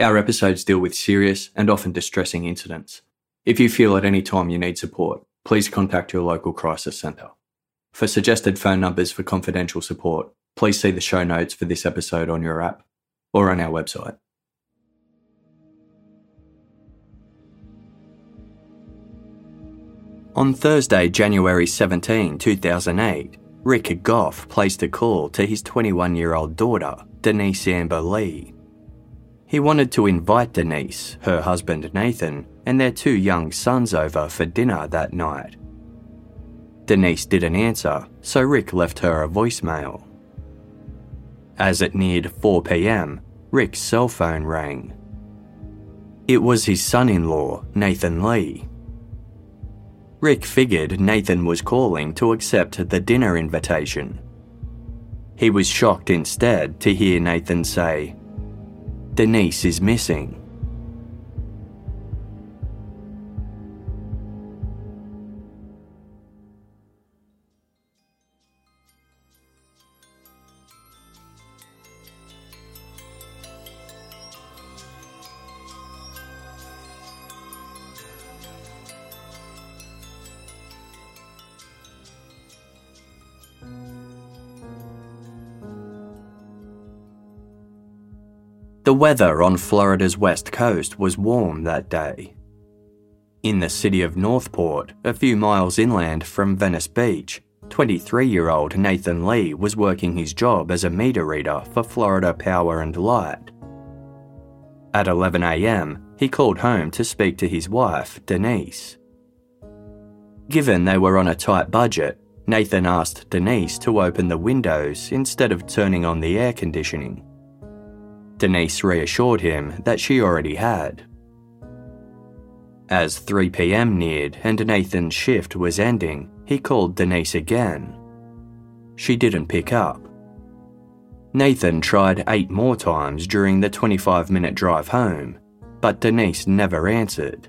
Our episodes deal with serious and often distressing incidents. If you feel at any time you need support, please contact your local crisis centre. For suggested phone numbers for confidential support, please see the show notes for this episode on your app or on our website. On Thursday, January 17, 2008, Rick Goff placed a call to his 21 year old daughter, Denise Amber Lee. He wanted to invite Denise, her husband Nathan, and their two young sons over for dinner that night. Denise didn't answer, so Rick left her a voicemail. As it neared 4 pm, Rick's cell phone rang. It was his son in law, Nathan Lee. Rick figured Nathan was calling to accept the dinner invitation. He was shocked instead to hear Nathan say, Denise is missing. The weather on Florida's west coast was warm that day. In the city of North Port, a few miles inland from Venice Beach, 23 year old Nathan Lee was working his job as a meter reader for Florida Power and Light. At 11am, he called home to speak to his wife, Denise. Given they were on a tight budget, Nathan asked Denise to open the windows instead of turning on the air conditioning. Denise reassured him that she already had. As 3 pm neared and Nathan's shift was ending, he called Denise again. She didn't pick up. Nathan tried eight more times during the 25 minute drive home, but Denise never answered.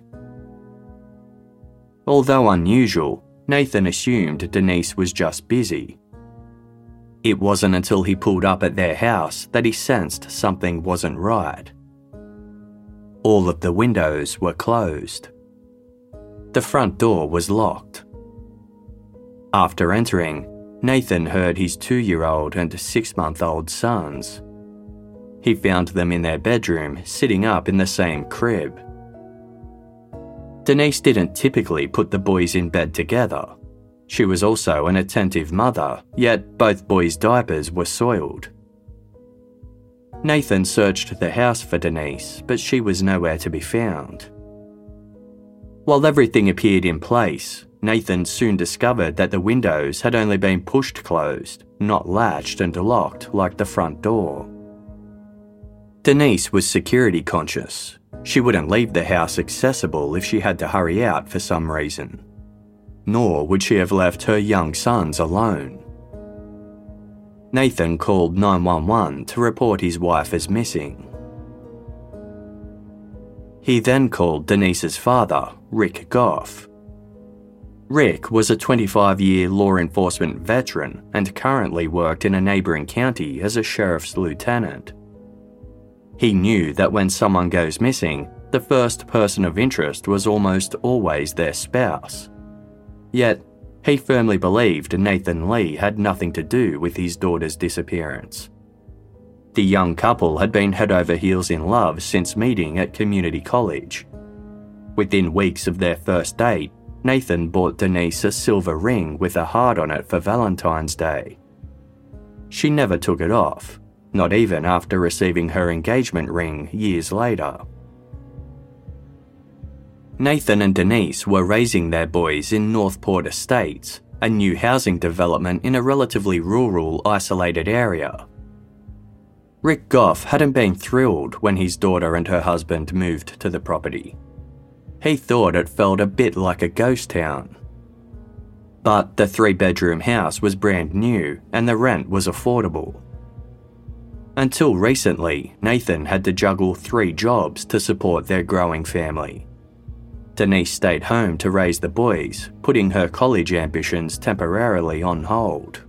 Although unusual, Nathan assumed Denise was just busy. It wasn't until he pulled up at their house that he sensed something wasn't right. All of the windows were closed. The front door was locked. After entering, Nathan heard his two year old and six month old sons. He found them in their bedroom, sitting up in the same crib. Denise didn't typically put the boys in bed together. She was also an attentive mother, yet both boys' diapers were soiled. Nathan searched the house for Denise, but she was nowhere to be found. While everything appeared in place, Nathan soon discovered that the windows had only been pushed closed, not latched and locked like the front door. Denise was security conscious. She wouldn't leave the house accessible if she had to hurry out for some reason. Nor would she have left her young sons alone. Nathan called 911 to report his wife as missing. He then called Denise's father, Rick Goff. Rick was a 25 year law enforcement veteran and currently worked in a neighbouring county as a sheriff's lieutenant. He knew that when someone goes missing, the first person of interest was almost always their spouse. Yet, he firmly believed Nathan Lee had nothing to do with his daughter's disappearance. The young couple had been head over heels in love since meeting at community college. Within weeks of their first date, Nathan bought Denise a silver ring with a heart on it for Valentine's Day. She never took it off, not even after receiving her engagement ring years later. Nathan and Denise were raising their boys in North Port Estates, a new housing development in a relatively rural, isolated area. Rick Goff hadn't been thrilled when his daughter and her husband moved to the property. He thought it felt a bit like a ghost town. But the three bedroom house was brand new and the rent was affordable. Until recently, Nathan had to juggle three jobs to support their growing family. Denise stayed home to raise the boys, putting her college ambitions temporarily on hold.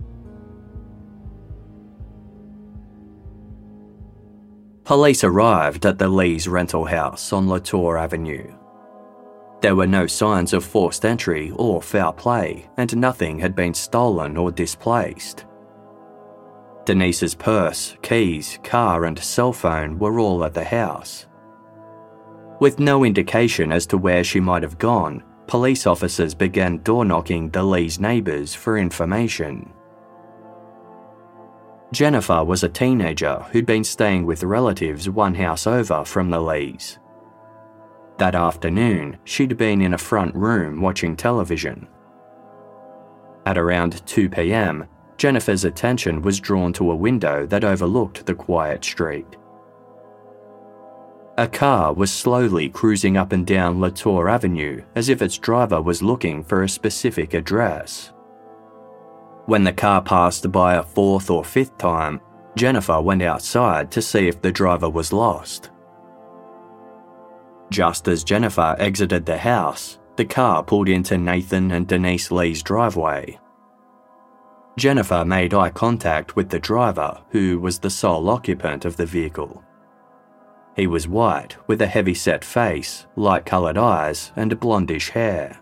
Police arrived at the Lees rental house on Latour Avenue. There were no signs of forced entry or foul play, and nothing had been stolen or displaced. Denise's purse, keys, car, and cell phone were all at the house. With no indication as to where she might have gone, police officers began door knocking the Lees' neighbours for information. Jennifer was a teenager who'd been staying with relatives one house over from the Lees. That afternoon, she'd been in a front room watching television. At around 2 pm, Jennifer's attention was drawn to a window that overlooked the quiet street. A car was slowly cruising up and down Latour Avenue as if its driver was looking for a specific address. When the car passed by a fourth or fifth time, Jennifer went outside to see if the driver was lost. Just as Jennifer exited the house, the car pulled into Nathan and Denise Lee's driveway. Jennifer made eye contact with the driver, who was the sole occupant of the vehicle. He was white, with a heavy set face, light coloured eyes, and blondish hair.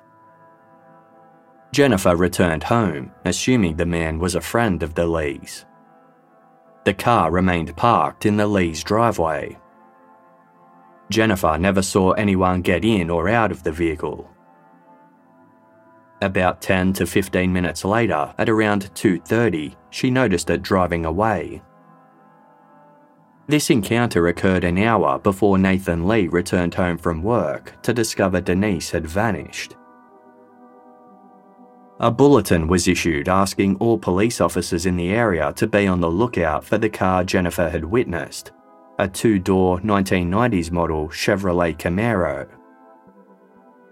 Jennifer returned home, assuming the man was a friend of the Lees. The car remained parked in the Lees' driveway. Jennifer never saw anyone get in or out of the vehicle. About 10 to 15 minutes later, at around 2:30, she noticed it driving away. This encounter occurred an hour before Nathan Lee returned home from work to discover Denise had vanished. A bulletin was issued asking all police officers in the area to be on the lookout for the car Jennifer had witnessed, a two door 1990s model Chevrolet Camaro.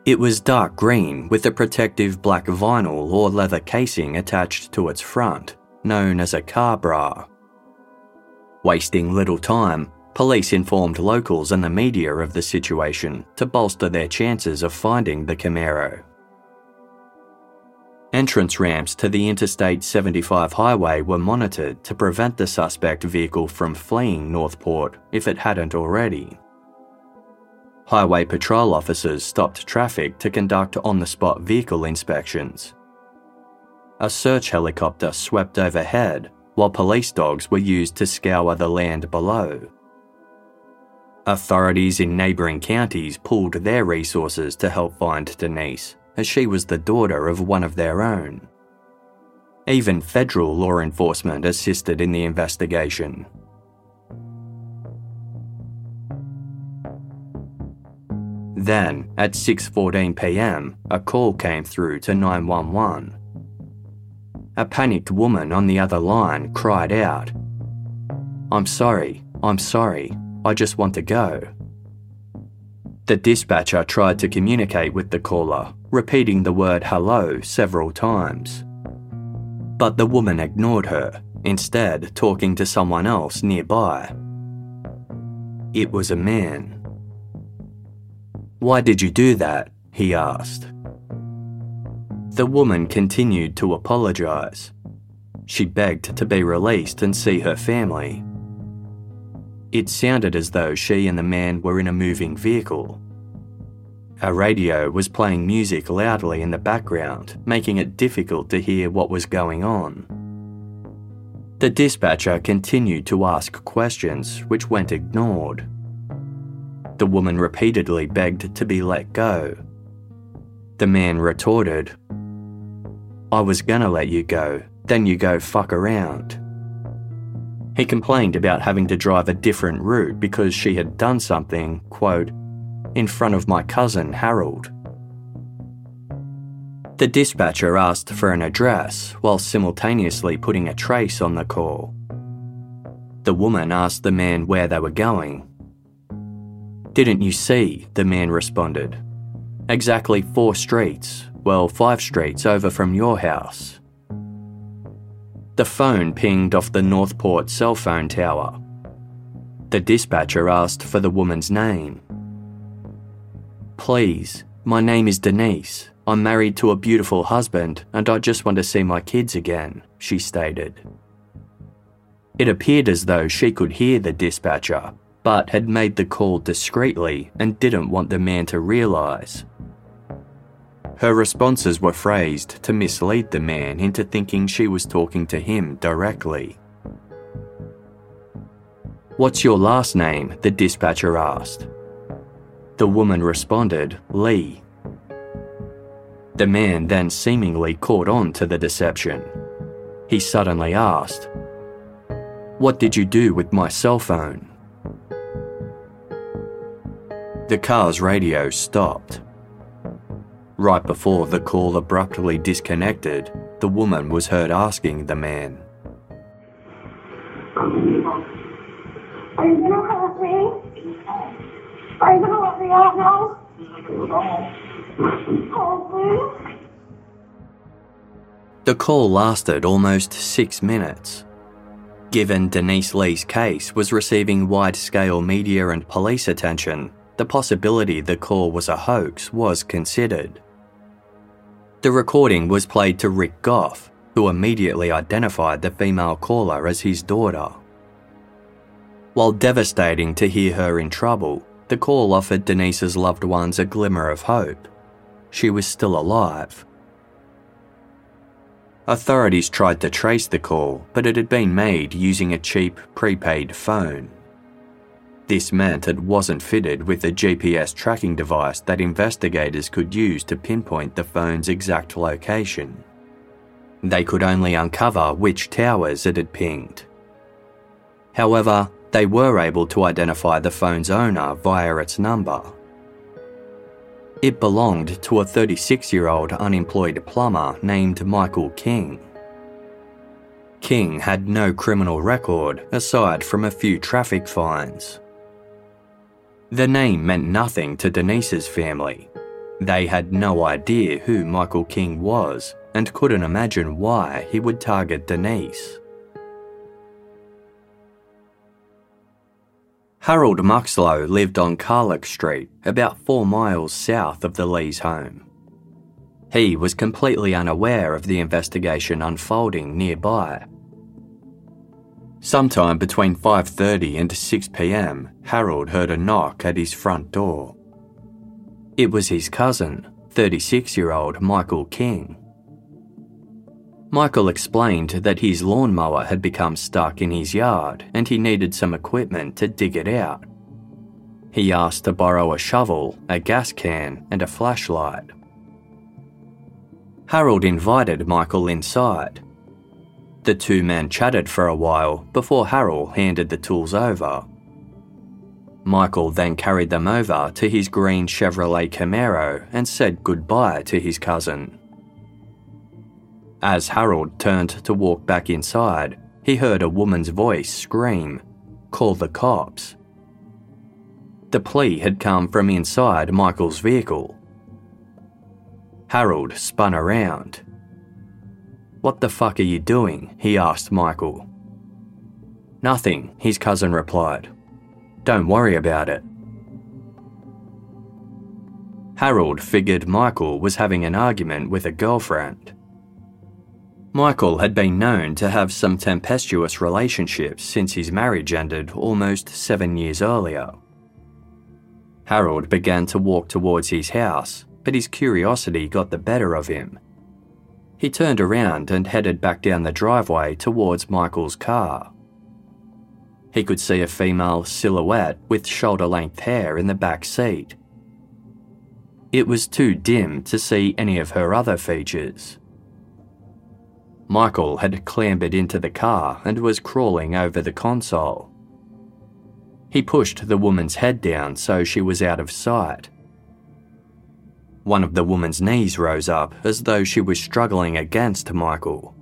It was dark green with a protective black vinyl or leather casing attached to its front, known as a car bra. Wasting little time, police informed locals and the media of the situation to bolster their chances of finding the Camaro. Entrance ramps to the Interstate 75 highway were monitored to prevent the suspect vehicle from fleeing North Port if it hadn't already. Highway patrol officers stopped traffic to conduct on the spot vehicle inspections. A search helicopter swept overhead while police dogs were used to scour the land below. Authorities in neighbouring counties pooled their resources to help find Denise, as she was the daughter of one of their own. Even federal law enforcement assisted in the investigation. Then, at 6:14 p.m., a call came through to 911. A panicked woman on the other line cried out, I'm sorry, I'm sorry, I just want to go. The dispatcher tried to communicate with the caller, repeating the word hello several times. But the woman ignored her, instead, talking to someone else nearby. It was a man. Why did you do that? he asked. The woman continued to apologise. She begged to be released and see her family. It sounded as though she and the man were in a moving vehicle. A radio was playing music loudly in the background, making it difficult to hear what was going on. The dispatcher continued to ask questions, which went ignored. The woman repeatedly begged to be let go. The man retorted, I was gonna let you go, then you go fuck around. He complained about having to drive a different route because she had done something, quote, in front of my cousin Harold. The dispatcher asked for an address while simultaneously putting a trace on the call. The woman asked the man where they were going. Didn't you see? The man responded. Exactly four streets, well, five streets over from your house. The phone pinged off the North Port cell phone tower. The dispatcher asked for the woman's name. Please, my name is Denise. I'm married to a beautiful husband and I just want to see my kids again, she stated. It appeared as though she could hear the dispatcher, but had made the call discreetly and didn't want the man to realise. Her responses were phrased to mislead the man into thinking she was talking to him directly. What's your last name? the dispatcher asked. The woman responded, Lee. The man then seemingly caught on to the deception. He suddenly asked, What did you do with my cell phone? The car's radio stopped. Right before the call abruptly disconnected, the woman was heard asking the man, Are you gonna hurt me? Are you gonna let me out now? Oh, please. The call lasted almost six minutes. Given Denise Lee's case was receiving wide scale media and police attention, the possibility the call was a hoax was considered. The recording was played to Rick Goff, who immediately identified the female caller as his daughter. While devastating to hear her in trouble, the call offered Denise's loved ones a glimmer of hope. She was still alive. Authorities tried to trace the call, but it had been made using a cheap prepaid phone. This meant it wasn't fitted with a GPS tracking device that investigators could use to pinpoint the phone's exact location. They could only uncover which towers it had pinged. However, they were able to identify the phone's owner via its number. It belonged to a 36 year old unemployed plumber named Michael King. King had no criminal record aside from a few traffic fines. The name meant nothing to Denise's family. They had no idea who Michael King was and couldn't imagine why he would target Denise. Harold Muxlow lived on Carlock Street, about four miles south of the Lees' home. He was completely unaware of the investigation unfolding nearby. Sometime between 5:30 and 6 p.m., Harold heard a knock at his front door. It was his cousin, 36-year-old Michael King. Michael explained that his lawnmower had become stuck in his yard and he needed some equipment to dig it out. He asked to borrow a shovel, a gas can, and a flashlight. Harold invited Michael inside. The two men chatted for a while before Harold handed the tools over. Michael then carried them over to his green Chevrolet Camaro and said goodbye to his cousin. As Harold turned to walk back inside, he heard a woman's voice scream, Call the cops. The plea had come from inside Michael's vehicle. Harold spun around. What the fuck are you doing? he asked Michael. Nothing, his cousin replied. Don't worry about it. Harold figured Michael was having an argument with a girlfriend. Michael had been known to have some tempestuous relationships since his marriage ended almost seven years earlier. Harold began to walk towards his house, but his curiosity got the better of him. He turned around and headed back down the driveway towards Michael's car. He could see a female silhouette with shoulder length hair in the back seat. It was too dim to see any of her other features. Michael had clambered into the car and was crawling over the console. He pushed the woman's head down so she was out of sight. One of the woman's knees rose up as though she was struggling against Michael.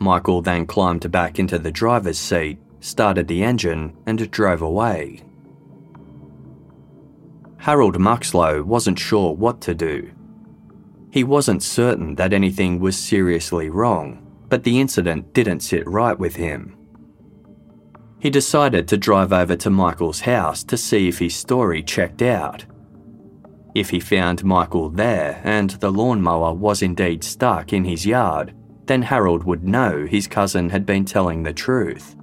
Michael then climbed back into the driver's seat, started the engine, and drove away. Harold Muxlow wasn't sure what to do. He wasn't certain that anything was seriously wrong, but the incident didn't sit right with him. He decided to drive over to Michael's house to see if his story checked out. If he found Michael there and the lawnmower was indeed stuck in his yard, then Harold would know his cousin had been telling the truth.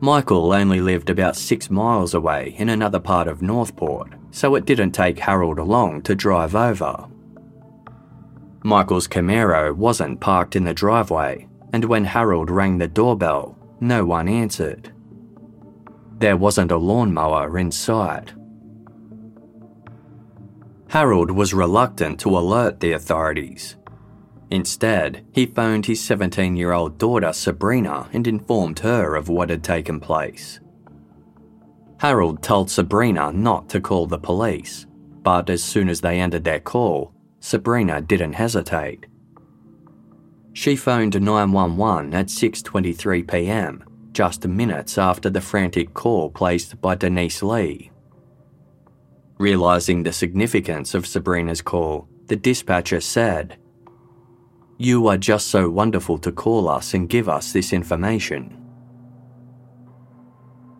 Michael only lived about six miles away in another part of North Port, so it didn't take Harold long to drive over. Michael's Camaro wasn't parked in the driveway, and when Harold rang the doorbell, no one answered. There wasn't a lawnmower in sight. Harold was reluctant to alert the authorities, Instead, he phoned his 17 year old daughter Sabrina and informed her of what had taken place. Harold told Sabrina not to call the police, but as soon as they ended their call, Sabrina didn't hesitate. She phoned 911 at 6:23 p.m., just minutes after the frantic call placed by Denise Lee. Realizing the significance of Sabrina's call, the dispatcher said, you are just so wonderful to call us and give us this information.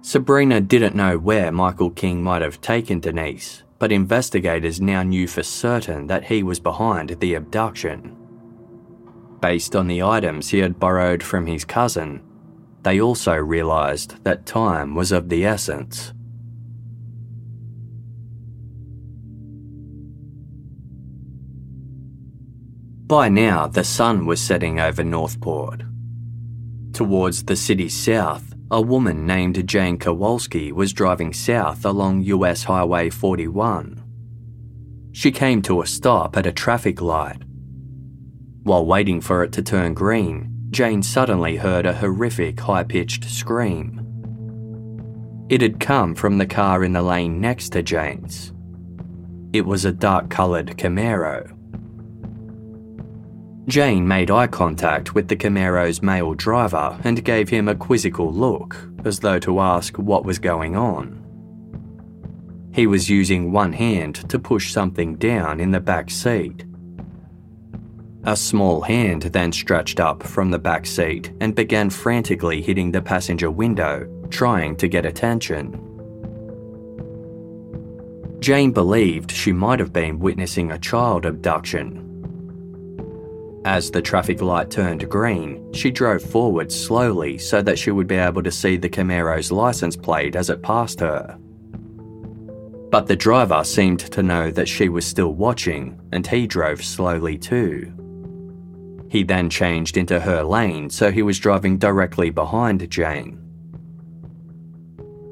Sabrina didn't know where Michael King might have taken Denise, but investigators now knew for certain that he was behind the abduction. Based on the items he had borrowed from his cousin, they also realised that time was of the essence. By now, the sun was setting over North Port. Towards the city's south, a woman named Jane Kowalski was driving south along US Highway 41. She came to a stop at a traffic light. While waiting for it to turn green, Jane suddenly heard a horrific high pitched scream. It had come from the car in the lane next to Jane's. It was a dark coloured Camaro. Jane made eye contact with the Camaro's male driver and gave him a quizzical look, as though to ask what was going on. He was using one hand to push something down in the back seat. A small hand then stretched up from the back seat and began frantically hitting the passenger window, trying to get attention. Jane believed she might have been witnessing a child abduction as the traffic light turned green, she drove forward slowly so that she would be able to see the Camaro's license plate as it passed her. But the driver seemed to know that she was still watching, and he drove slowly too. He then changed into her lane so he was driving directly behind Jane.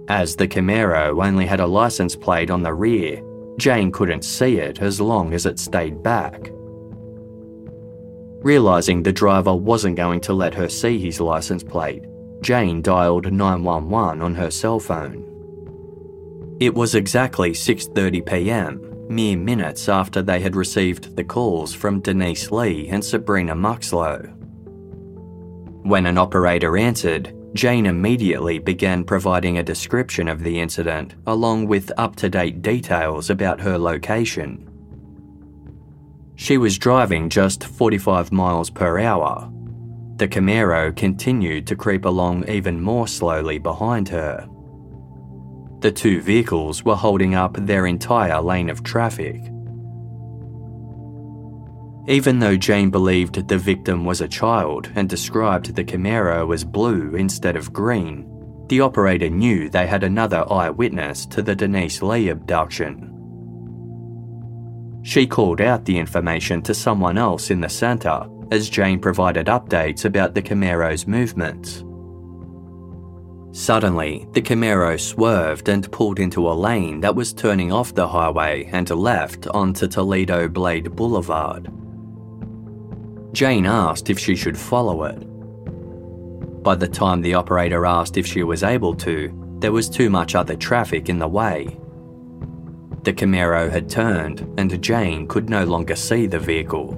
As the Camaro only had a license plate on the rear, Jane couldn't see it as long as it stayed back. Realising the driver wasn't going to let her see his license plate, Jane dialed 911 on her cell phone. It was exactly 6:30 p.m., mere minutes after they had received the calls from Denise Lee and Sabrina Muxlow. When an operator answered, Jane immediately began providing a description of the incident along with up to date details about her location. She was driving just 45 miles per hour. The Camaro continued to creep along even more slowly behind her. The two vehicles were holding up their entire lane of traffic. Even though Jane believed the victim was a child and described the Camaro as blue instead of green, the operator knew they had another eyewitness to the Denise Lee abduction. She called out the information to someone else in the centre as Jane provided updates about the Camaro's movements. Suddenly, the Camaro swerved and pulled into a lane that was turning off the highway and left onto Toledo Blade Boulevard. Jane asked if she should follow it. By the time the operator asked if she was able to, there was too much other traffic in the way. The Camaro had turned, and Jane could no longer see the vehicle.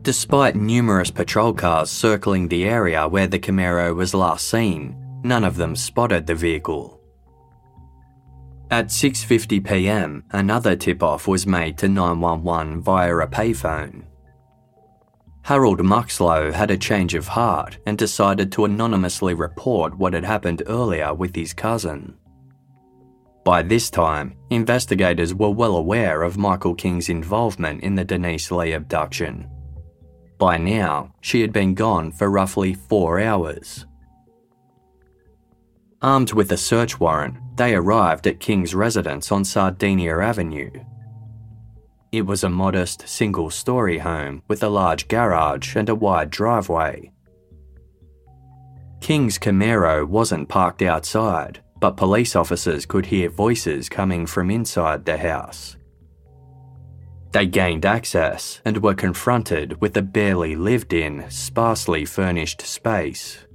Despite numerous patrol cars circling the area where the Camaro was last seen, none of them spotted the vehicle. At 6:50 p.m., another tip-off was made to 911 via a payphone. Harold Muxlow had a change of heart and decided to anonymously report what had happened earlier with his cousin. By this time, investigators were well aware of Michael King's involvement in the Denise Lee abduction by now, she had been gone for roughly four hours. Armed with a search warrant, they arrived at King's residence on Sardinia Avenue. It was a modest single story home with a large garage and a wide driveway. King's Camaro wasn't parked outside, but police officers could hear voices coming from inside the house. They gained access and were confronted with a barely lived in, sparsely furnished space.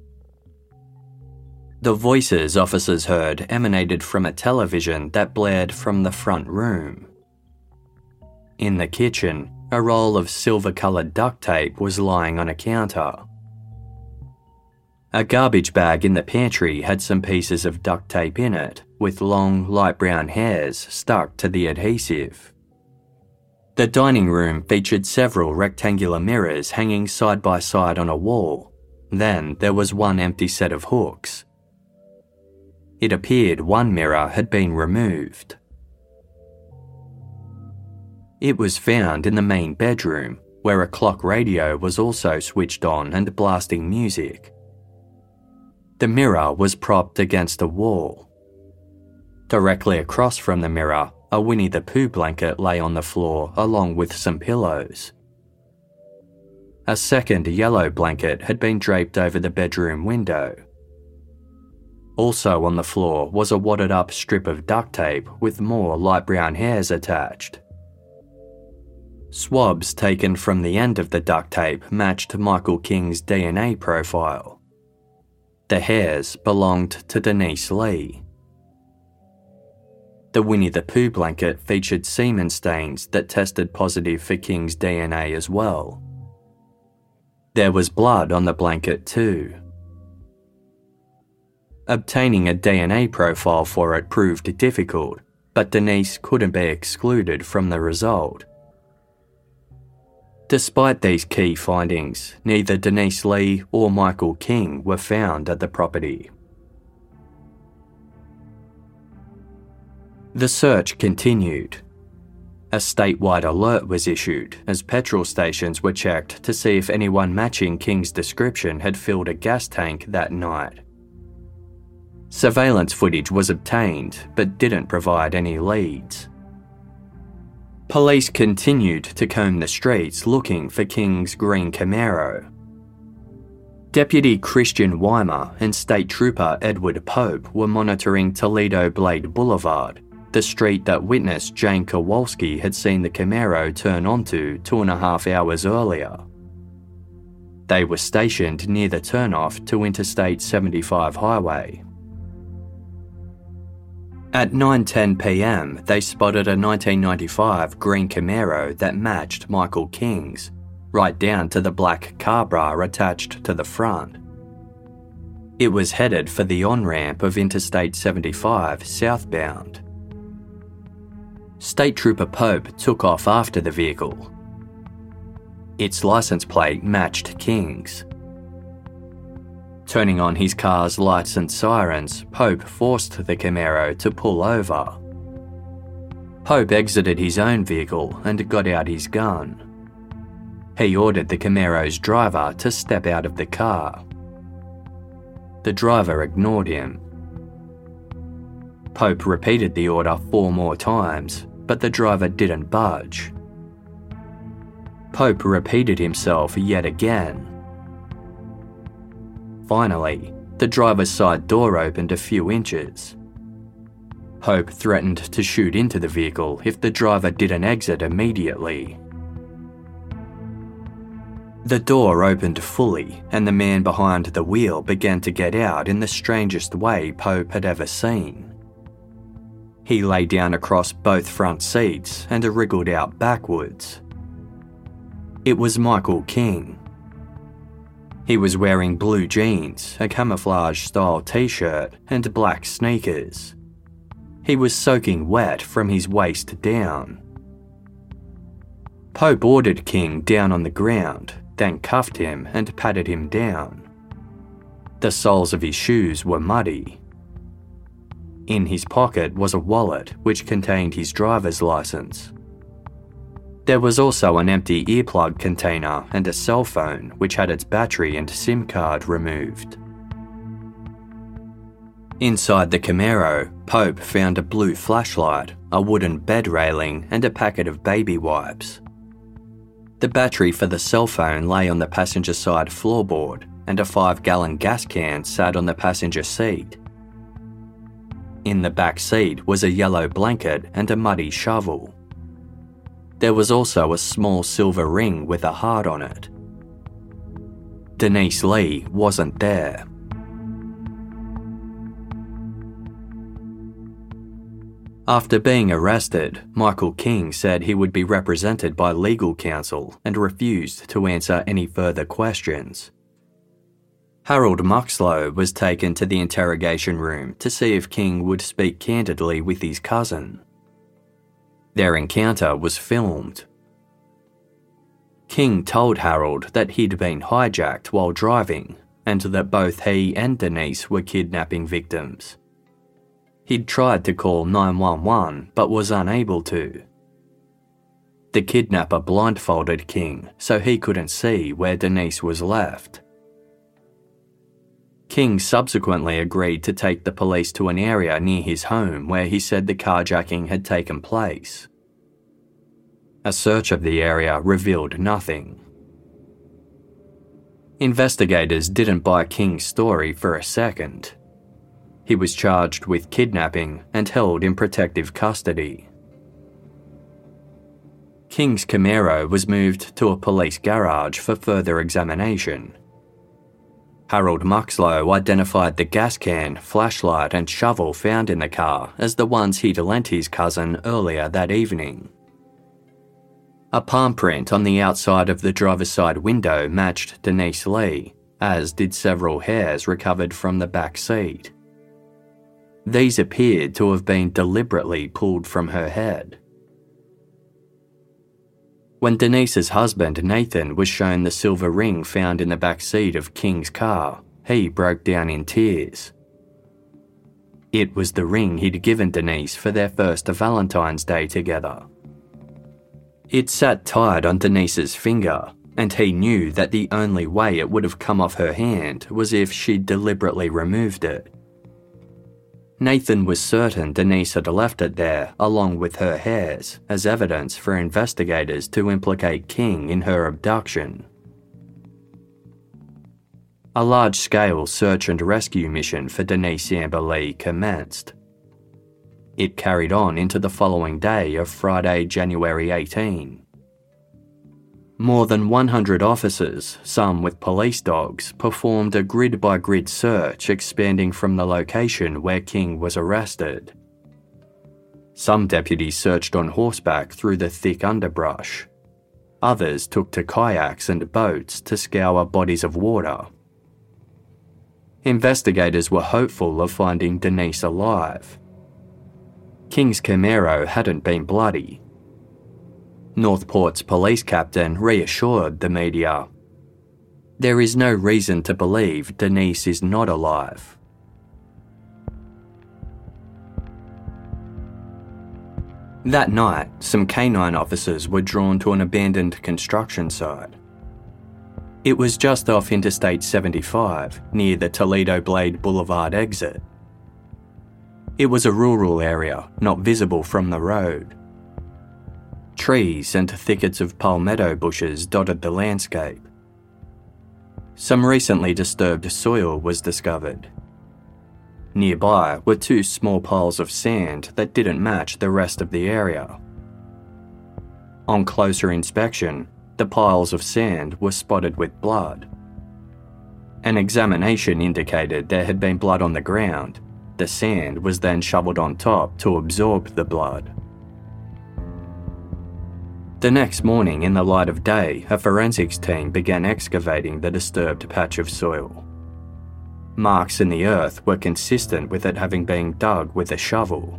The voices officers heard emanated from a television that blared from the front room. In the kitchen, a roll of silver coloured duct tape was lying on a counter. A garbage bag in the pantry had some pieces of duct tape in it, with long, light brown hairs stuck to the adhesive. The dining room featured several rectangular mirrors hanging side by side on a wall. Then there was one empty set of hooks. It appeared one mirror had been removed. It was found in the main bedroom, where a clock radio was also switched on and blasting music. The mirror was propped against a wall. Directly across from the mirror a Winnie the Pooh blanket lay on the floor along with some pillows. A second yellow blanket had been draped over the bedroom window. Also on the floor was a wadded up strip of duct tape with more light brown hairs attached. Swabs taken from the end of the duct tape matched Michael King's DNA profile. The hairs belonged to Denise Lee. The Winnie the Pooh blanket featured semen stains that tested positive for King's DNA as well. There was blood on the blanket too. Obtaining a DNA profile for it proved difficult, but Denise couldn't be excluded from the result. Despite these key findings, neither Denise Lee or Michael King were found at the property. The search continued. A statewide alert was issued as petrol stations were checked to see if anyone matching King's description had filled a gas tank that night. Surveillance footage was obtained but didn't provide any leads. Police continued to comb the streets looking for King's green Camaro. Deputy Christian Weimer and State Trooper Edward Pope were monitoring Toledo Blade Boulevard the street that witness Jane Kowalski had seen the Camaro turn onto two and a half hours earlier. They were stationed near the turnoff to Interstate 75 highway. At 9:10 p.m., they spotted a 1995 green Camaro that matched Michael King's, right down to the black car bra attached to the front. It was headed for the on-ramp of Interstate 75 southbound. State Trooper Pope took off after the vehicle. Its license plate matched King's. Turning on his car's lights and sirens, Pope forced the Camaro to pull over. Pope exited his own vehicle and got out his gun. He ordered the Camaro's driver to step out of the car. The driver ignored him. Pope repeated the order four more times, but the driver didn't budge. Pope repeated himself yet again. Finally, the driver's side door opened a few inches. Pope threatened to shoot into the vehicle if the driver didn't exit immediately. The door opened fully, and the man behind the wheel began to get out in the strangest way Pope had ever seen. He lay down across both front seats and wriggled out backwards. It was Michael King. He was wearing blue jeans, a camouflage style t shirt, and black sneakers. He was soaking wet from his waist down. Pope ordered King down on the ground, then cuffed him and patted him down. The soles of his shoes were muddy. In his pocket was a wallet which contained his driver's license. There was also an empty earplug container and a cell phone which had its battery and SIM card removed. Inside the Camaro, Pope found a blue flashlight, a wooden bed railing, and a packet of baby wipes. The battery for the cell phone lay on the passenger side floorboard, and a 5 gallon gas can sat on the passenger seat. In the back seat was a yellow blanket and a muddy shovel. There was also a small silver ring with a heart on it. Denise Lee wasn't there. After being arrested, Michael King said he would be represented by legal counsel and refused to answer any further questions. Harold Muxlow was taken to the interrogation room to see if King would speak candidly with his cousin. Their encounter was filmed. King told Harold that he'd been hijacked while driving and that both he and Denise were kidnapping victims. He'd tried to call 911 but was unable to. The kidnapper blindfolded King so he couldn't see where Denise was left. King subsequently agreed to take the police to an area near his home where he said the carjacking had taken place. A search of the area revealed nothing. Investigators didn't buy King's story for a second. He was charged with kidnapping and held in protective custody. King's Camaro was moved to a police garage for further examination. Harold Muxlow identified the gas can, flashlight, and shovel found in the car as the ones he'd lent his cousin earlier that evening. A palm print on the outside of the driver's side window matched Denise Lee, as did several hairs recovered from the back seat. These appeared to have been deliberately pulled from her head. When Denise's husband Nathan was shown the silver ring found in the back seat of King's car, he broke down in tears. It was the ring he'd given Denise for their first Valentine's Day together. It sat tied on Denise's finger, and he knew that the only way it would have come off her hand was if she'd deliberately removed it. Nathan was certain Denise had left it there along with her hairs as evidence for investigators to implicate King in her abduction. A large scale search and rescue mission for Denise Amber Lee commenced. It carried on into the following day of Friday, January 18. More than 100 officers, some with police dogs, performed a grid by grid search expanding from the location where King was arrested. Some deputies searched on horseback through the thick underbrush. Others took to kayaks and boats to scour bodies of water. Investigators were hopeful of finding Denise alive. King's Camaro hadn't been bloody, North Port's police captain reassured the media. There is no reason to believe Denise is not alive. That night, some canine officers were drawn to an abandoned construction site. It was just off Interstate 75, near the Toledo Blade Boulevard exit. It was a rural area, not visible from the road. Trees and thickets of palmetto bushes dotted the landscape. Some recently disturbed soil was discovered. Nearby were two small piles of sand that didn't match the rest of the area. On closer inspection, the piles of sand were spotted with blood. An examination indicated there had been blood on the ground. The sand was then shoveled on top to absorb the blood. The next morning, in the light of day, a forensics team began excavating the disturbed patch of soil. Marks in the earth were consistent with it having been dug with a shovel.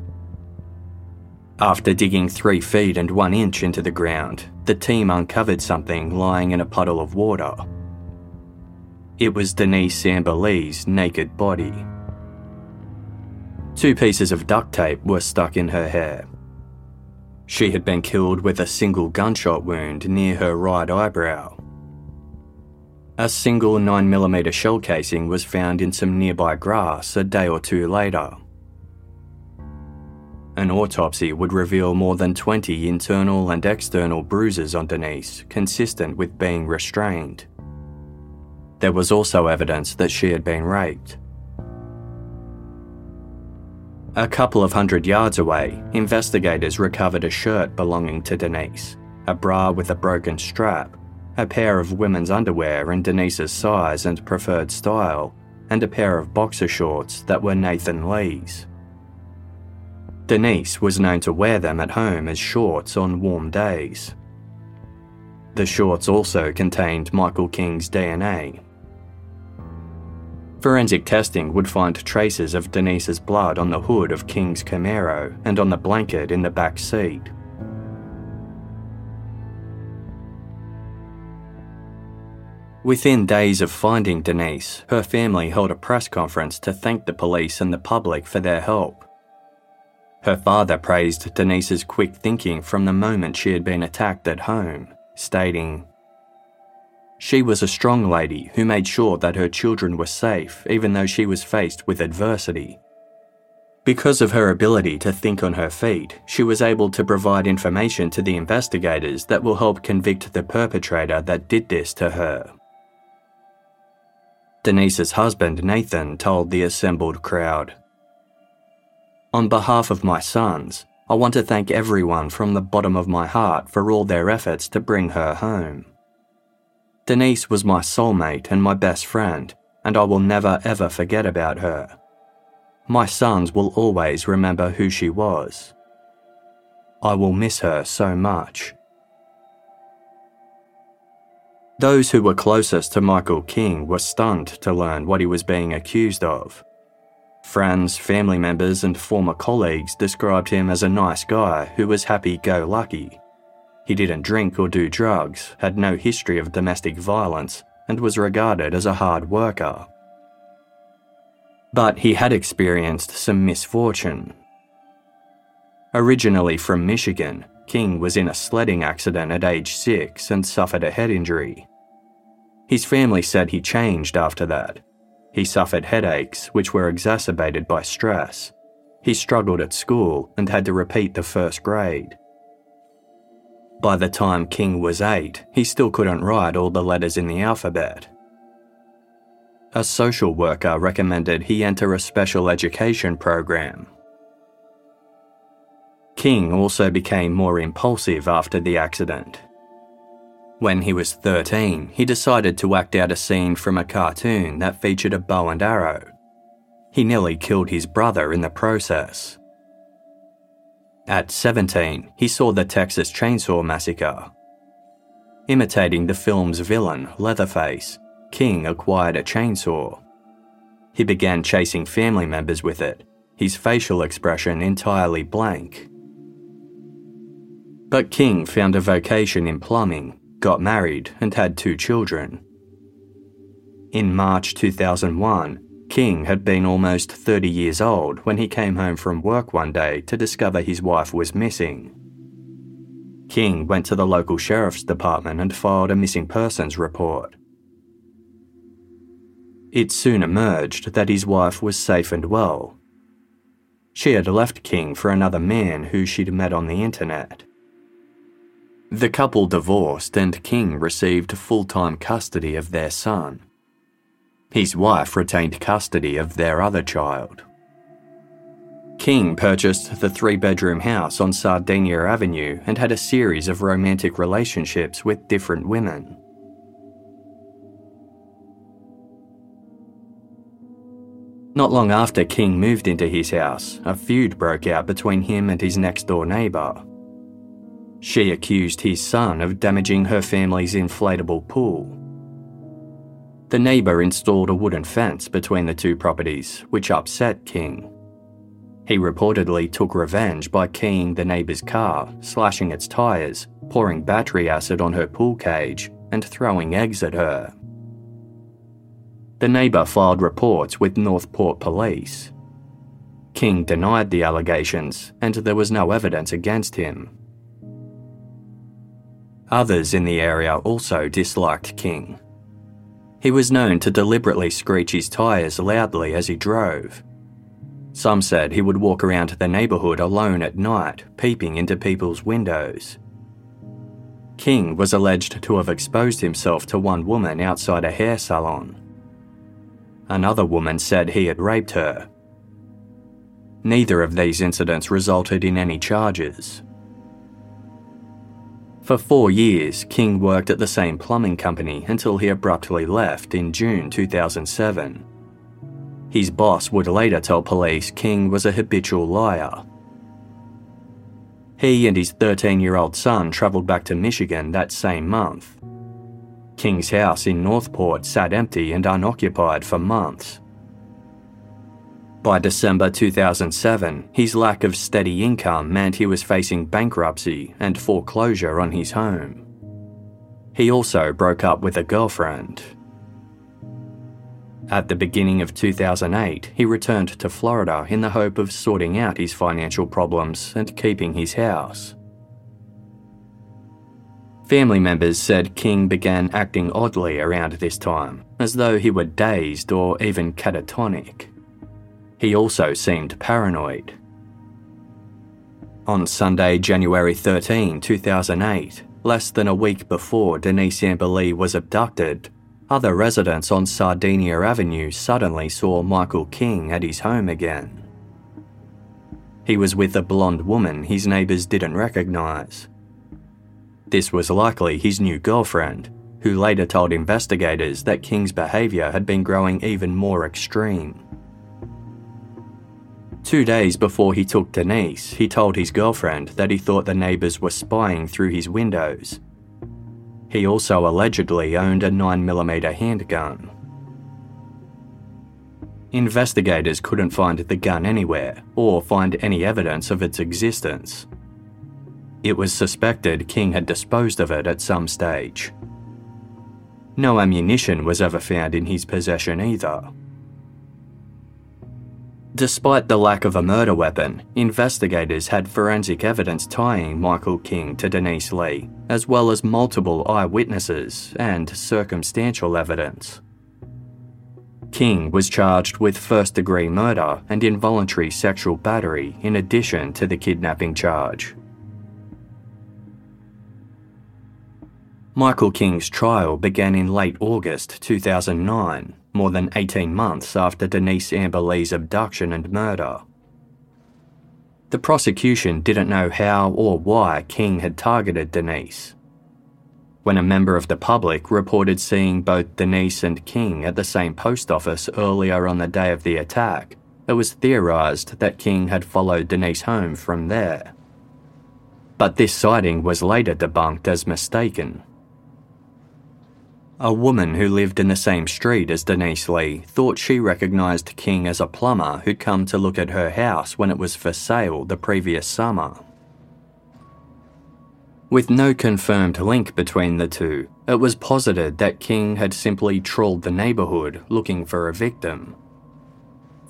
After digging three feet and one inch into the ground, the team uncovered something lying in a puddle of water. It was Denise Amber Lee's naked body. Two pieces of duct tape were stuck in her hair. She had been killed with a single gunshot wound near her right eyebrow. A single 9mm shell casing was found in some nearby grass a day or two later. An autopsy would reveal more than 20 internal and external bruises on Denise, consistent with being restrained. There was also evidence that she had been raped. A couple of hundred yards away, investigators recovered a shirt belonging to Denise, a bra with a broken strap, a pair of women's underwear in Denise's size and preferred style, and a pair of boxer shorts that were Nathan Lee's. Denise was known to wear them at home as shorts on warm days. The shorts also contained Michael King's DNA. Forensic testing would find traces of Denise's blood on the hood of King's Camaro and on the blanket in the back seat. Within days of finding Denise, her family held a press conference to thank the police and the public for their help. Her father praised Denise's quick thinking from the moment she had been attacked at home, stating, She was a strong lady who made sure that her children were safe even though she was faced with adversity. Because of her ability to think on her feet, she was able to provide information to the investigators that will help convict the perpetrator that did this to her. Denise's husband, Nathan, told the assembled crowd on behalf of my sons, I want to thank everyone from the bottom of my heart for all their efforts to bring her home. Denise was my soulmate and my best friend, and I will never ever forget about her. My sons will always remember who she was. I will miss her so much. Those who were closest to Michael King were stunned to learn what he was being accused of. Friends, family members, and former colleagues described him as a nice guy who was happy go lucky. He didn't drink or do drugs, had no history of domestic violence, and was regarded as a hard worker. But he had experienced some misfortune. Originally from Michigan, King was in a sledding accident at age 6 and suffered a head injury. His family said he changed after that, he suffered headaches, which were exacerbated by stress. He struggled at school and had to repeat the first grade. By the time King was eight, he still couldn't write all the letters in the alphabet. A social worker recommended he enter a special education program. King also became more impulsive after the accident. When he was 13, he decided to act out a scene from a cartoon that featured a bow and arrow. He nearly killed his brother in the process. At 17, he saw the Texas Chainsaw Massacre. Imitating the film's villain, Leatherface, King acquired a chainsaw. He began chasing family members with it, his facial expression entirely blank. But King found a vocation in plumbing got married, and had two children. In March 2001, King had been almost 30 years old when he came home from work one day to discover his wife was missing. King went to the local sheriff's department and filed a missing persons report. It soon emerged that his wife was safe and well. She had left King for another man who she'd met on the internet. The couple divorced and King received full time custody of their son. His wife retained custody of their other child. King purchased the three bedroom house on Sardinia Avenue and had a series of romantic relationships with different women. Not long after King moved into his house, a feud broke out between him and his next door neighbour. She accused his son of damaging her family's inflatable pool. The neighbour installed a wooden fence between the two properties, which upset King. He reportedly took revenge by keying the neighbour's car, slashing its tyres, pouring battery acid on her pool cage, and throwing eggs at her. The neighbour filed reports with North Port Police. King denied the allegations, and there was no evidence against him. Others in the area also disliked King. He was known to deliberately screech his tyres loudly as he drove. Some said he would walk around the neighbourhood alone at night, peeping into people's windows. King was alleged to have exposed himself to one woman outside a hair salon. Another woman said he had raped her. Neither of these incidents resulted in any charges. For four years, King worked at the same plumbing company until he abruptly left in June 2007. His boss would later tell police King was a habitual liar. He and his 13 year old son travelled back to Michigan that same month. King's house in North Port sat empty and unoccupied for months. By December 2007, his lack of steady income meant he was facing bankruptcy and foreclosure on his home. He also broke up with a girlfriend. At the beginning of 2008, he returned to Florida in the hope of sorting out his financial problems and keeping his house. Family members said King began acting oddly around this time, as though he were dazed or even catatonic. He also seemed paranoid. On Sunday, January 13, 2008, less than a week before Denise Amber Lee was abducted, other residents on Sardinia Avenue suddenly saw Michael King at his home again. He was with a blonde woman his neighbours didn't recognise this was likely his new girlfriend, who later told investigators that King's behaviour had been growing even more extreme. Two days before he took Denise, he told his girlfriend that he thought the neighbours were spying through his windows. He also allegedly owned a 9mm handgun. Investigators couldn't find the gun anywhere or find any evidence of its existence. It was suspected King had disposed of it at some stage. No ammunition was ever found in his possession either. Despite the lack of a murder weapon, investigators had forensic evidence tying Michael King to Denise Lee, as well as multiple eyewitnesses and circumstantial evidence. King was charged with first degree murder and involuntary sexual battery in addition to the kidnapping charge. Michael King's trial began in late August 2009, more than 18 months after Denise Amber Lee's abduction and murder. The prosecution didn't know how or why King had targeted Denise. When a member of the public reported seeing both Denise and King at the same post office earlier on the day of the attack, it was theorised that King had followed Denise home from there. But this sighting was later debunked as mistaken. A woman who lived in the same street as Denise Lee thought she recognised King as a plumber who'd come to look at her house when it was for sale the previous summer. With no confirmed link between the two, it was posited that King had simply trawled the neighbourhood looking for a victim.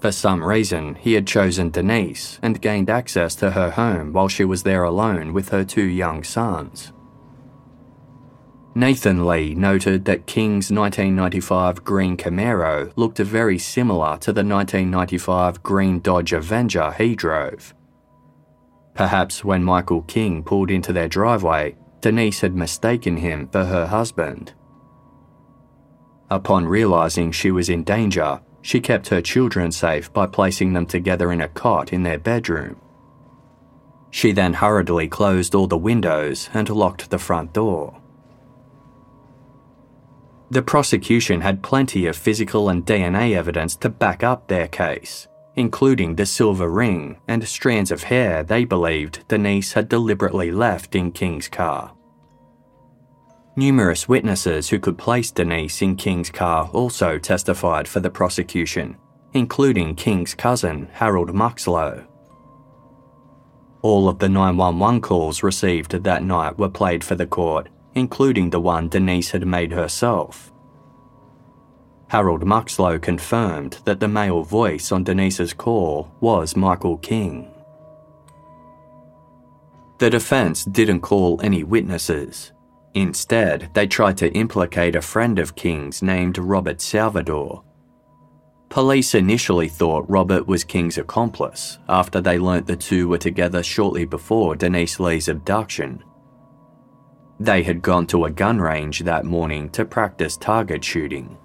For some reason, he had chosen Denise and gained access to her home while she was there alone with her two young sons. Nathan Lee noted that King's 1995 green Camaro looked very similar to the 1995 green Dodge Avenger he drove. Perhaps when Michael King pulled into their driveway, Denise had mistaken him for her husband. Upon realising she was in danger, she kept her children safe by placing them together in a cot in their bedroom. She then hurriedly closed all the windows and locked the front door. The prosecution had plenty of physical and DNA evidence to back up their case, including the silver ring and strands of hair they believed Denise had deliberately left in King's car. Numerous witnesses who could place Denise in King's car also testified for the prosecution, including King's cousin, Harold Muxlow. All of the 911 calls received that night were played for the court, including the one Denise had made herself. Harold Muxlow confirmed that the male voice on Denise's call was Michael King. The defense didn't call any witnesses. Instead, they tried to implicate a friend of King's named Robert Salvador. Police initially thought Robert was King's accomplice after they learnt the two were together shortly before Denise Lee's abduction. They had gone to a gun range that morning to practice target shooting.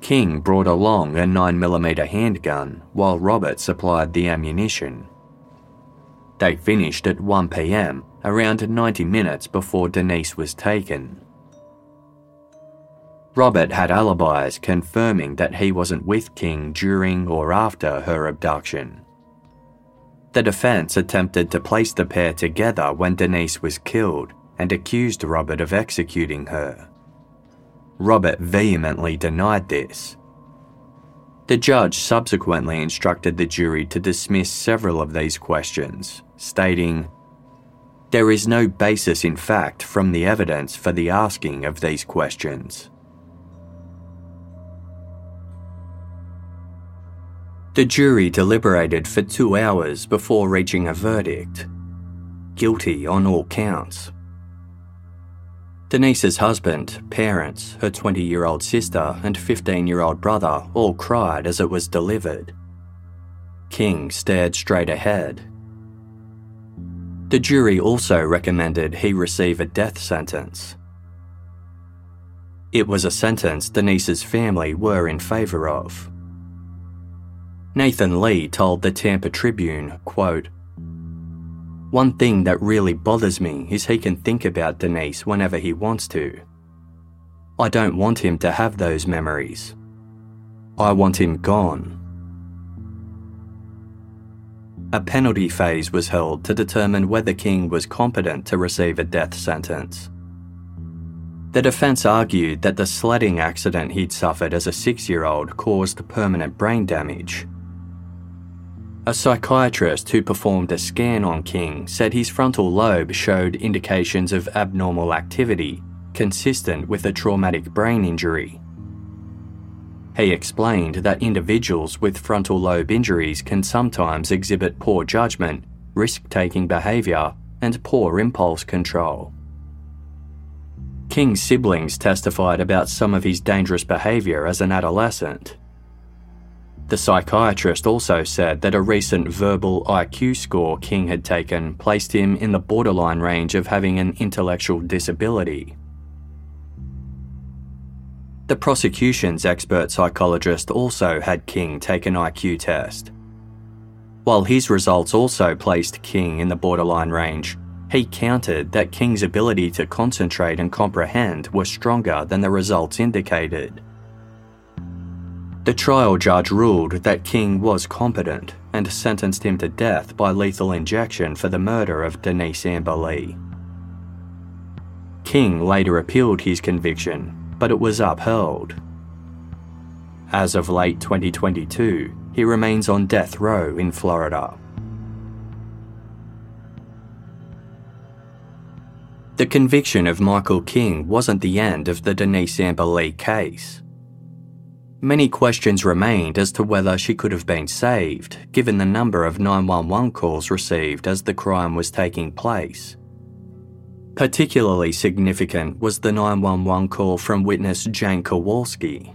King brought along a 9mm handgun while Robert supplied the ammunition. They finished at 1pm, around 90 minutes before Denise was taken. Robert had alibis confirming that he wasn't with King during or after her abduction. The defense attempted to place the pair together when Denise was killed and accused Robert of executing her. Robert vehemently denied this. The judge subsequently instructed the jury to dismiss several of these questions, stating, There is no basis in fact from the evidence for the asking of these questions. The jury deliberated for two hours before reaching a verdict guilty on all counts. Denise's husband, parents, her 20 year old sister, and 15 year old brother all cried as it was delivered. King stared straight ahead. The jury also recommended he receive a death sentence. It was a sentence Denise's family were in favour of. Nathan Lee told the Tampa Tribune, quote, one thing that really bothers me is he can think about Denise whenever he wants to. I don't want him to have those memories. I want him gone. A penalty phase was held to determine whether King was competent to receive a death sentence. The defence argued that the sledding accident he'd suffered as a six year old caused permanent brain damage a psychiatrist who performed a scan on King said his frontal lobe showed indications of abnormal activity, consistent with a traumatic brain injury. He explained that individuals with frontal lobe injuries can sometimes exhibit poor judgment, risk taking behaviour, and poor impulse control. King's siblings testified about some of his dangerous behaviour as an adolescent, the psychiatrist also said that a recent verbal IQ score King had taken placed him in the borderline range of having an intellectual disability. The prosecution's expert psychologist also had King take an IQ test. While his results also placed King in the borderline range, he countered that King's ability to concentrate and comprehend was stronger than the results indicated. The trial judge ruled that King was competent and sentenced him to death by lethal injection for the murder of Denise Amber Lee. King later appealed his conviction, but it was upheld. As of late 2022, he remains on death row in Florida. The conviction of Michael King wasn't the end of the Denise Amber Lee case. Many questions remained as to whether she could have been saved, given the number of 911 calls received as the crime was taking place. Particularly significant was the 911 call from witness Jane Kowalski.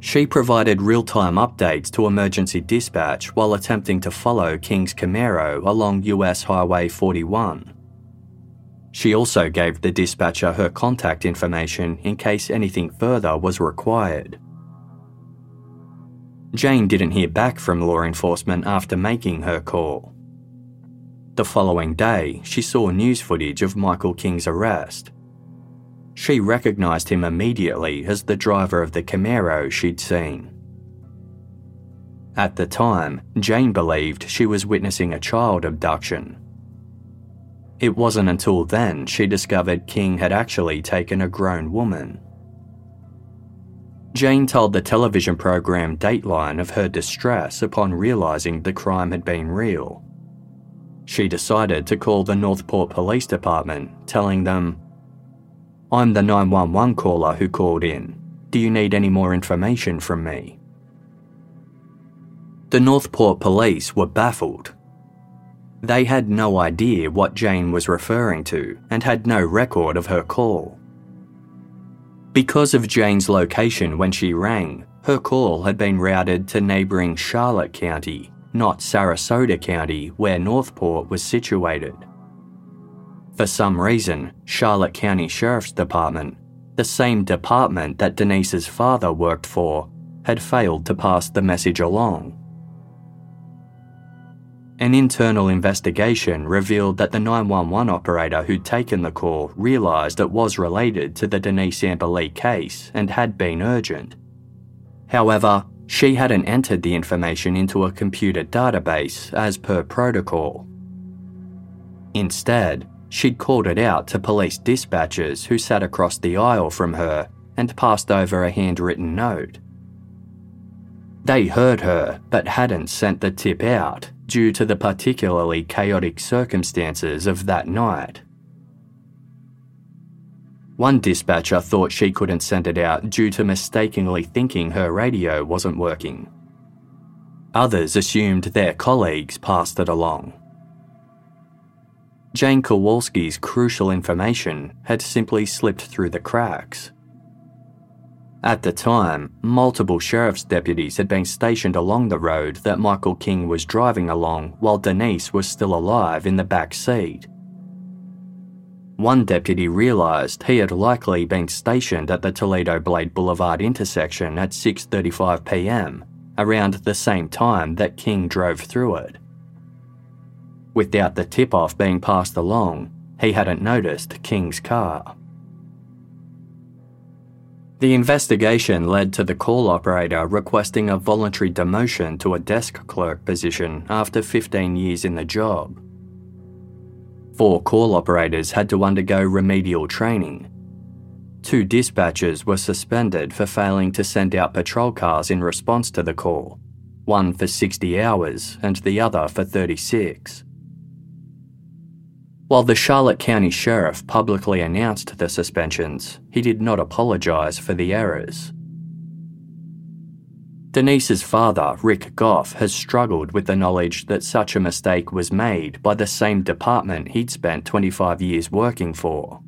She provided real time updates to emergency dispatch while attempting to follow King's Camaro along US Highway 41. She also gave the dispatcher her contact information in case anything further was required. Jane didn't hear back from law enforcement after making her call. The following day, she saw news footage of Michael King's arrest. She recognised him immediately as the driver of the Camaro she'd seen. At the time, Jane believed she was witnessing a child abduction. It wasn't until then she discovered King had actually taken a grown woman. Jane told the television program Dateline of her distress upon realising the crime had been real. She decided to call the North Port Police Department, telling them, I'm the 911 caller who called in. Do you need any more information from me? The North Port police were baffled. They had no idea what Jane was referring to and had no record of her call. Because of Jane's location when she rang, her call had been routed to neighbouring Charlotte County, not Sarasota County, where North Port was situated. For some reason, Charlotte County Sheriff's Department, the same department that Denise's father worked for, had failed to pass the message along. An internal investigation revealed that the 911 operator who'd taken the call realised it was related to the Denise Amber Lee case and had been urgent. However, she hadn't entered the information into a computer database as per protocol. Instead, she'd called it out to police dispatchers who sat across the aisle from her and passed over a handwritten note. They heard her but hadn't sent the tip out due to the particularly chaotic circumstances of that night. One dispatcher thought she couldn't send it out due to mistakenly thinking her radio wasn't working. Others assumed their colleagues passed it along. Jane Kowalski's crucial information had simply slipped through the cracks. At the time, multiple sheriff's deputies had been stationed along the road that Michael King was driving along while Denise was still alive in the back seat. One deputy realised he had likely been stationed at the Toledo Blade Boulevard intersection at 6:35 p.m., around the same time that King drove through it. Without the tip-off being passed along, he hadn't noticed King's car. The investigation led to the call operator requesting a voluntary demotion to a desk clerk position after 15 years in the job. Four call operators had to undergo remedial training. Two dispatchers were suspended for failing to send out patrol cars in response to the call, one for 60 hours and the other for 36. While the Charlotte County Sheriff publicly announced the suspensions, he did not apologise for the errors. Denise's father, Rick Goff, has struggled with the knowledge that such a mistake was made by the same department he'd spent 25 years working for.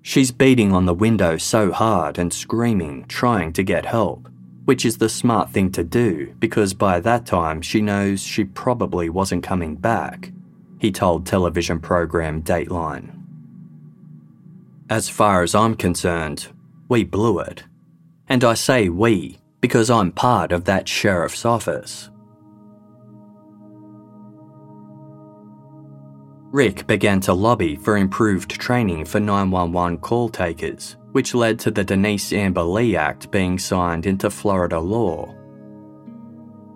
She's beating on the window so hard and screaming, trying to get help, which is the smart thing to do because by that time she knows she probably wasn't coming back he told television program Dateline. As far as I'm concerned, we blew it. And I say we because I'm part of that sheriff's office. Rick began to lobby for improved training for 911 call takers, which led to the Denise Amber Lee Act being signed into Florida law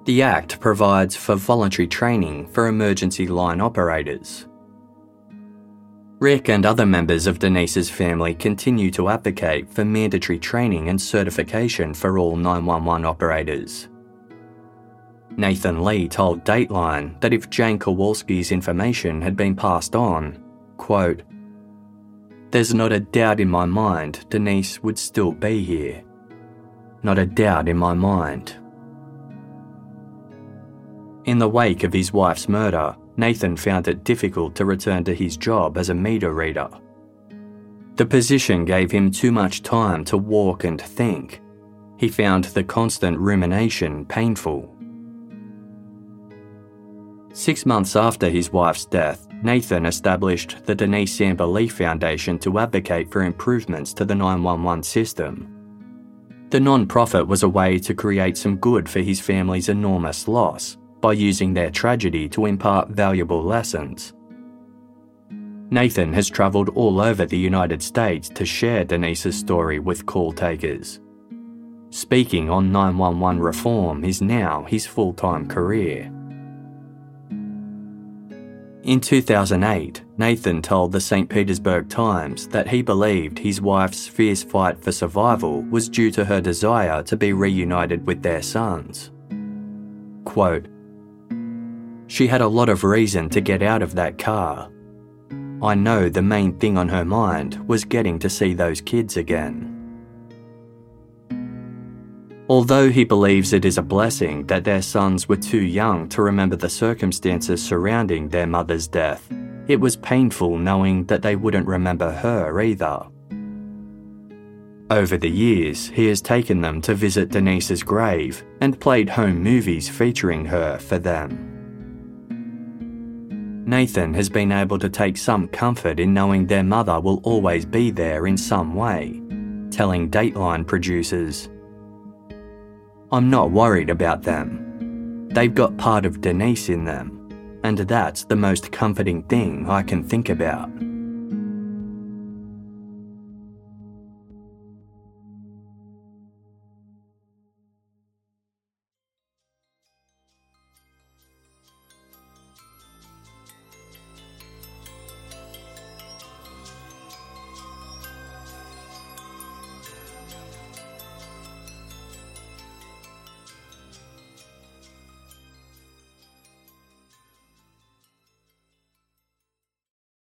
the Act provides for voluntary training for emergency line operators. Rick and other members of Denise's family continue to advocate for mandatory training and certification for all 911 operators. Nathan Lee told Dateline that if Jane Kowalski's information had been passed on, quote, There's not a doubt in my mind Denise would still be here. Not a doubt in my mind. In the wake of his wife's murder, Nathan found it difficult to return to his job as a meter reader. The position gave him too much time to walk and think. He found the constant rumination painful. Six months after his wife's death, Nathan established the Denise Amber Lee Foundation to advocate for improvements to the 911 system. The non profit was a way to create some good for his family's enormous loss by using their tragedy to impart valuable lessons. Nathan has travelled all over the United States to share Denise's story with call takers. Speaking on 911 reform is now his full time career. In 2008, Nathan told the St. Petersburg Times that he believed his wife's fierce fight for survival was due to her desire to be reunited with their sons. Quote, She had a lot of reason to get out of that car. I know the main thing on her mind was getting to see those kids again. Although he believes it is a blessing that their sons were too young to remember the circumstances surrounding their mother's death, it was painful knowing that they wouldn't remember her either. Over the years, he has taken them to visit Denise's grave and played home movies featuring her for them. Nathan has been able to take some comfort in knowing their mother will always be there in some way, telling Dateline producers, I'm not worried about them. They've got part of Denise in them, and that's the most comforting thing I can think about.